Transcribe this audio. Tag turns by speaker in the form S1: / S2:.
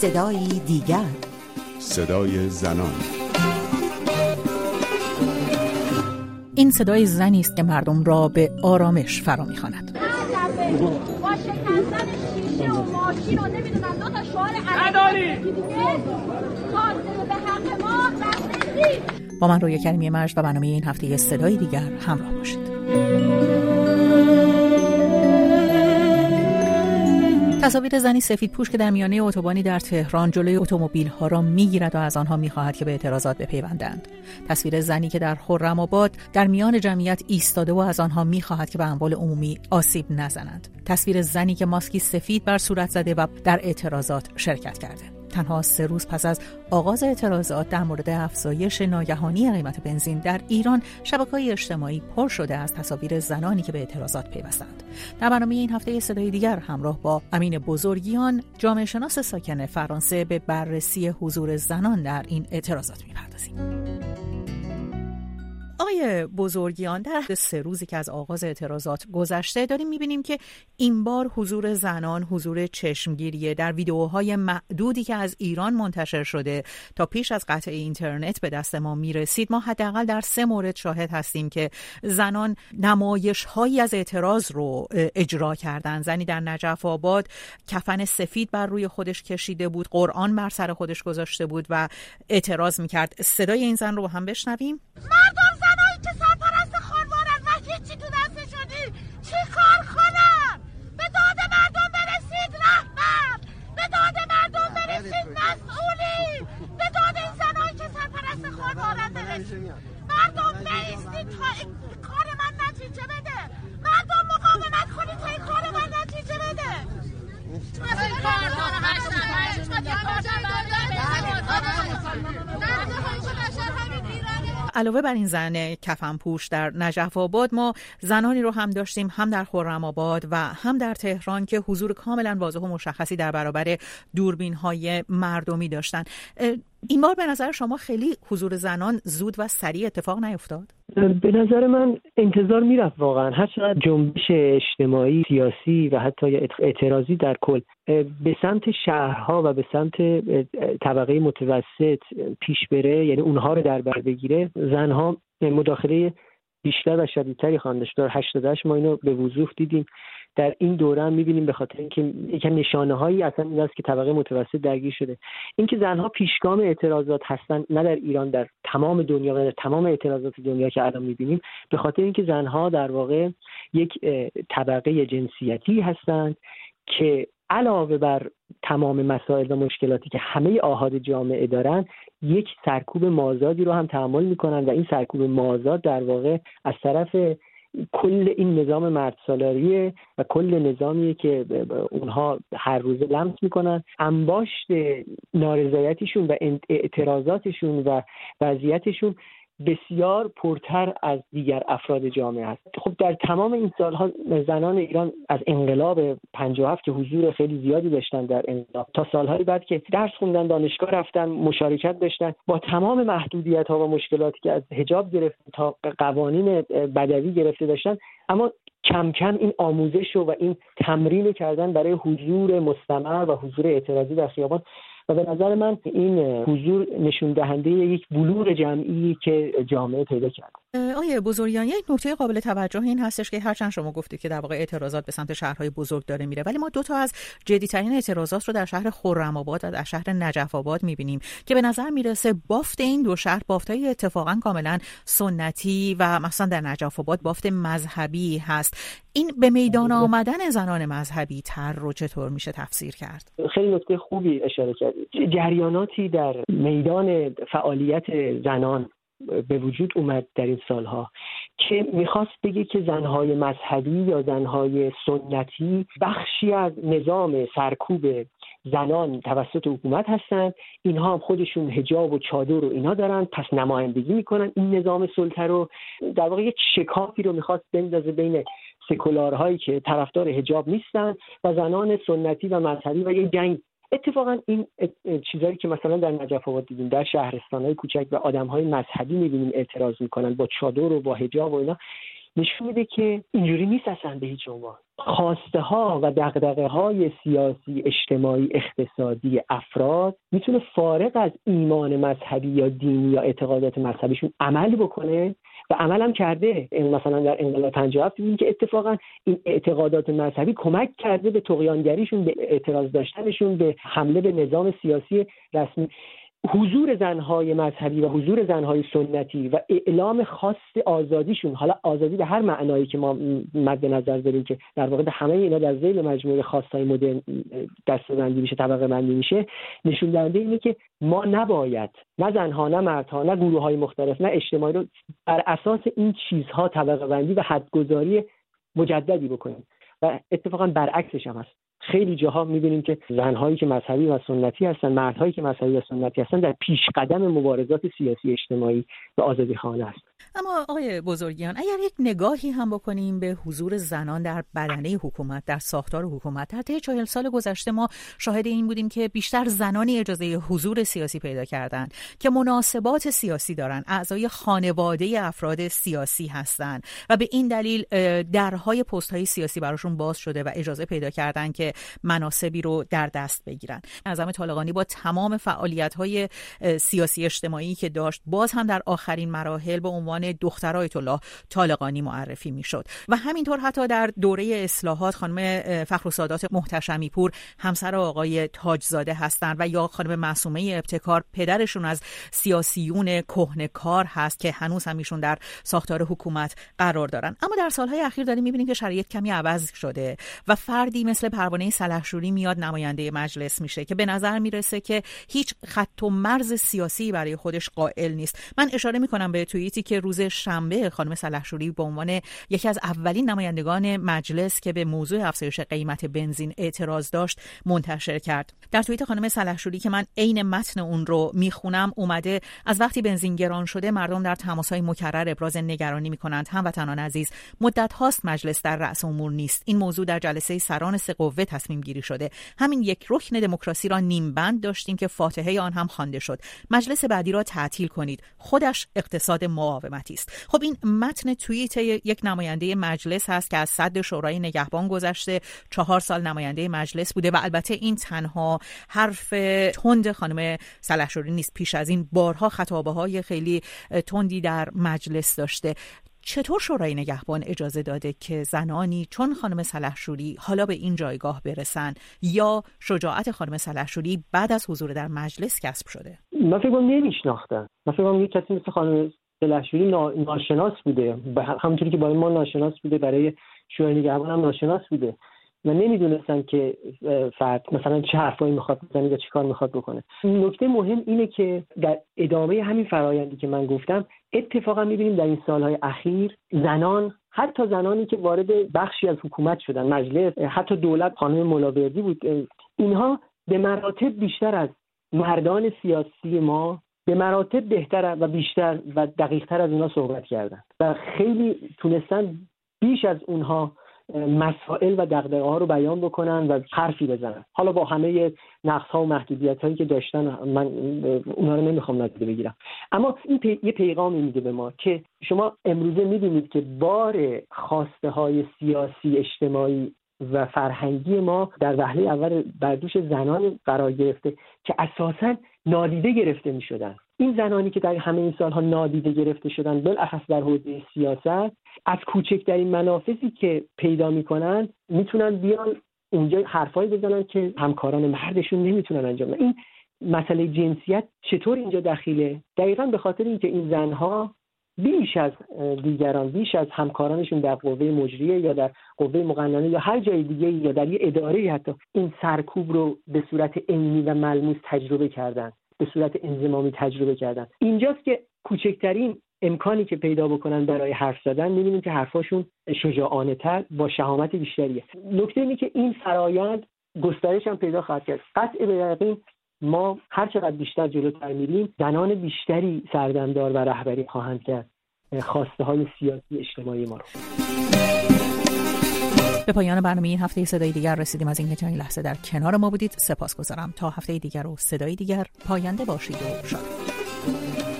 S1: صدایی دیگر.
S2: صدای زنان.
S3: این صدای زنی است که مردم را به آرامش فرا می‌خواند.
S4: با شکستن شیشه و ماشین و نمی‌دونم دو تا شعار عربی به حق ما
S3: با من روی کلمی مجد و برنامه این هفته صدای دیگر همراه باشید. تصاویر زنی سفید پوش که در میانه اتوبانی در تهران جلوی اتومبیل ها را می‌گیرد و از آنها می‌خواهد که به اعتراضات بپیوندند. تصویر زنی که در خرم آباد در میان جمعیت ایستاده و از آنها می‌خواهد که به اموال عمومی آسیب نزنند. تصویر زنی که ماسکی سفید بر صورت زده و در اعتراضات شرکت کرده. تنها سه روز پس از آغاز اعتراضات در مورد افزایش ناگهانی قیمت بنزین در ایران شبکه های اجتماعی پر شده از تصاویر زنانی که به اعتراضات پیوستند. در برنامه این هفته صدای دیگر همراه با امین بزرگیان جامعه شناس ساکن فرانسه به بررسی حضور زنان در این اعتراضات می‌پردازیم. آقای بزرگیان در سه روزی که از آغاز اعتراضات گذشته داریم می‌بینیم که این بار حضور زنان حضور چشمگیریه در ویدیوهای معدودی که از ایران منتشر شده تا پیش از قطع اینترنت به دست ما می‌رسید. ما حداقل در سه مورد شاهد هستیم که زنان نمایش هایی از اعتراض رو اجرا کردن زنی در نجف آباد کفن سفید بر روی خودش کشیده بود قرآن بر سر خودش گذاشته بود و اعتراض می‌کرد. صدای این زن رو هم بشنویم.
S4: مردم! بیستید تا کار من نتیجه بده. مردم مقاومت کنید تا کار من نتیجه بده.
S3: علاوه بر این زن کفن پوش در نجف آباد ما زنانی رو هم داشتیم هم در خرم آباد و هم در تهران که حضور کاملا واضح و مشخصی در برابر دوربین های مردمی داشتن. این بار به نظر شما خیلی حضور زنان زود و سریع اتفاق نیفتاد؟
S5: به نظر من انتظار می‌رفت واقعا. هر چقدر جنبش اجتماعی سیاسی و حتی اعتراضی در کل به سمت شهرها و به سمت طبقه متوسط پیش بره یعنی اونها رو در بر بگیره زنها مداخله بیشتر و شدیدتری خواهند داشت. در 88 ما اینو به وضوح دیدیم. در این دوره هم می‌بینیم به خاطر اینکه یکم نشانه هایی اصلا این است که طبقه متوسط درگیر شده. اینکه زنها پیشگام اعتراضات هستن نه در ایران در تمام دنیا و در تمام اعتراضات دنیا که الان می‌بینیم به خاطر اینکه زنها در واقع یک طبقه جنسیتی هستند که علاوه بر تمام مسائل و مشکلاتی که همه آهاد جامعه دارن یک سرکوب مازادی رو هم تحمل می‌کنن و این سرکوب مازاد در واقع از طرف کل این نظام مرد سالاریه و کل نظامیه که اونها هر روزه لمس می‌کنن. انباشت نارضایتیشون و اعتراضاتشون و وضعیتشون بسیار پرتر از دیگر افراد جامعه است. خب در تمام این سالها زنان ایران از انقلاب 57 که حضور خیلی زیادی داشتن در انقلاب. تا سالهای بعد که درس خوندن دانشگاه رفتن مشارکت داشتن با تمام محدودیت ها و مشکلاتی که از حجاب گرفته تا قوانین بدوی گرفته داشتن. اما کم کم این آموزش و این تمرین کردن برای حضور مستمر و حضور اعتراضی در خیابان و به نظر من این حضور نشون دهنده یک بلور جمعی که جامعه پیدا کرد
S3: آیه بزرگیان یک نکته قابل توجه این هستش که هرچند شما گفتید که در واقع اعتراضات به سمت شهرهای بزرگ داره میره ولی ما دو تا از جدیترین اعتراضات رو در شهر خرم آباد و در شهر نجف آباد می‌بینیم که به نظر می‌رسه بافت این دو شهر بافتای اتفاقا کاملا سنتی و مثلا در نجف آباد بافت مذهبی هست. این به میدان آمدن زنان مذهبی تر رو چطور میشه تفسیر کرد؟
S5: خیلی نکته خوبی اشاره کردید. جریاناتی در میدان فعالیت زنان به وجود اومد در این سالها که می‌خواست بگه که زنهای مذهبی یا زنهای سنتی بخشی از نظام سرکوب زنان توسط حکومت هستند. اینها هم خودشون هجاب و چادر و اینا دارن. پس نمایندگی می‌کنن این نظام سلطه رو. در واقع یک شکافی رو می‌خواست بندازه بین سکولارهایی که طرفدار هجاب نیستن و زنان سنتی و مذهبی و یک جنگ اتفاقا این چیزهایی که مثلا در نجف آباد دیدیم در شهرستان های کوچک و آدم های مذهبی می‌بینیم اعتراض می‌کنن با چادر و با هجاب و اینا. نشون میده که اینجوری نیست اصلا به هیچ عنوان. خواسته ها و دقدقه های سیاسی اجتماعی اقتصادی افراد می‌تونه فارغ از ایمان مذهبی یا دینی یا اعتقادات مذهبیشون عمل بکنه و عمل هم کرده مثلا در انقلاب 57 دیدیم که اتفاقا این اعتقادات مذهبی کمک کرده به تقیانگریشون به اعتراض داشتنشون به حمله به نظام سیاسی رسمی. حضور زنهای مذهبی و حضور زنهای سنتی و اعلام خاص آزادیشون حالا آزادی به هر معنایی که ما مد نظر داریم که در واقع همه اینا در ذیل مجموعه خاصهای مدرن دستبندی میشه طبقه بندی میشه نشون دهنده اینه که ما نباید نه زنها نه مردها نه گروه های مختلف نه اجتماعی رو بر اساس این چیزها طبقه بندی و حدگذاری مجددی بکنیم. و اتفاقا برعکسش هم هست. خیلی جاها می‌بینیم که زنهایی که مذهبی و سنتی هستن مردهایی که مذهبی و سنتی هستن در پیش قدم مبارزات سیاسی اجتماعی و آزادی خانه هست
S3: اما آقای بزرگیان اگر یک نگاهی هم بکنیم به حضور زنان در بدنه حکومت در ساختار حکومت در طی چهل سال گذشته ما شاهد این بودیم که بیشتر زنانی اجازه حضور سیاسی پیدا کردند که مناسبات سیاسی دارند اعضای خانواده افراد سیاسی هستند و به این دلیل درهای پست های سیاسی براشون باز شده و اجازه پیدا کردن که مناسبی رو در دست بگیرن اعظم طالقانی با تمام فعالیت های سیاسی اجتماعی که داشت باز هم در آخرین مراحل به عنوان دختر آیت الله طالقانی معرفی می‌شد. و همینطور حتی در دوره اصلاحات خانم فخر سادات محتشمی پور همسر آقای تاجزاده هستند و یا خانم معصومه ابتکار پدرشون از سیاسیون کار هست که هنوز هم ایشون در ساختار حکومت قرار دارن. اما در سالهای اخیر داریم می‌بینیم که شرایط کمی عوض شده و فردی مثل پروانه سلحشوری میاد نماینده مجلس میشه که به نظر می‌رسه که هیچ خط و مرز سیاسی برای خودش قائل نیست. من اشاره می‌کنم به توییتی که روز شنبه خانم سلحشوری به عنوان یکی از اولین نمایندگان مجلس که به موضوع افزایش قیمت بنزین اعتراض داشت منتشر کرد. در توییت خانم سلحشوری که من عین متن اون رو می‌خونم اومده از وقتی بنزین گران شده مردم در های مکرر ابراز نگرانی می‌کنند. هموطنان عزیز مدت هاست مجلس در رأس امور نیست. این موضوع در جلسه سران سه قوه تصمیم گیری شده. همین یک رکن دموکراسی را نیم بند داشتیم که فاتحه آن هم خوانده شد. مجلس بعدی را تعطیل کنید. خودش اقتصاد است. خب این متن توییت یک نماینده مجلس هست که از صد شورای نگهبان گذشته چهار سال نماینده مجلس بوده و البته این تنها حرف تند خانم سلحشوری نیست. پیش از این بارها خطابه های خیلی تندی در مجلس داشته. چطور شورای نگهبان اجازه داده که زنانی چون خانم سلحشوری حالا به این جایگاه برسن یا شجاعت خانم سلحشوری بعد از حضور در مجلس کسب شده؟
S5: من فکر نمیشناختن. من فکر کسی مثل خانم سلحشوری ناشناس بوده. همونطوری که با ما ناشناس بوده برای شورای نگهبان هم ناشناس بوده. و نمی‌دونستن که فرد مثلا چه حرفایی می‌خواد بزنه یا چه کار می‌خواد بکنه. نکته مهم اینه که در ادامه همین فرایندی که من گفتم اتفاقا می‌بینیم در این سالهای اخیر زنان حتی زنانی که وارد بخشی از حکومت شدن مجلس حتی دولت خانم ملاوردی بود اینها به مراتب بیشتر از مردان سیاسی ما به مراتب بهتر و بیشتر و دقیقتر از اونها صحبت کردن و خیلی تونستن بیش از اونها مسائل و دقدقه ها رو بیان بکنن و حرفی بزنن. حالا با همه نقص ها و محدودیت هایی که داشتن من اونها رو نمی‌خوام نادیده بگیرم. اما این یه پیغامی میده به ما که شما امروزه می‌بینید که بار خواسته های سیاسی اجتماعی و فرهنگی ما در وهله اول بر دوش زنان قرار گرفته که اساسا نادیده گرفته می شدن این زنانی که در همه این سالها نادیده گرفته شدن بالاخص در حوزه سیاست از کوچکترین منافذی که پیدا می‌کنن می‌تونن بیان اونجا حرفایی بزنن که همکاران مردشون نمی‌تونن انجام این مسئله جنسیت چطور اینجا دخیله دقیقا به خاطر اینکه این زنها بیش از دیگران بیش از همکارانشون در قوه مجریه یا در قوه مقننه یا هر جای دیگه یا در یه اداره حتی این سرکوب رو به صورت عینی و ملموس تجربه کردن به صورت انزمامی تجربه کردن. اینجاست که کوچکترین امکانی که پیدا بکنن برای حرف زدن می‌بینیم که حرفاشون شجاعانه تر با شهامت بیشتریه. نکته اینه که این فرایند گسترش هم پیدا خواهد کرد. قطع به یقین ما هر چقدر بیشتر جلوتر میریم زنان بیشتری سردمدار و رهبری خواهند کرد. خواسته های سیاسی اجتماعی ما رو.
S3: به پایان برنامه این هفته صدای دیگر رسیدیم. از اینکه تا این لحظه در کنار ما بودید سپاس گذارم تا هفته دیگر و صدای دیگر پاینده باشید و شاد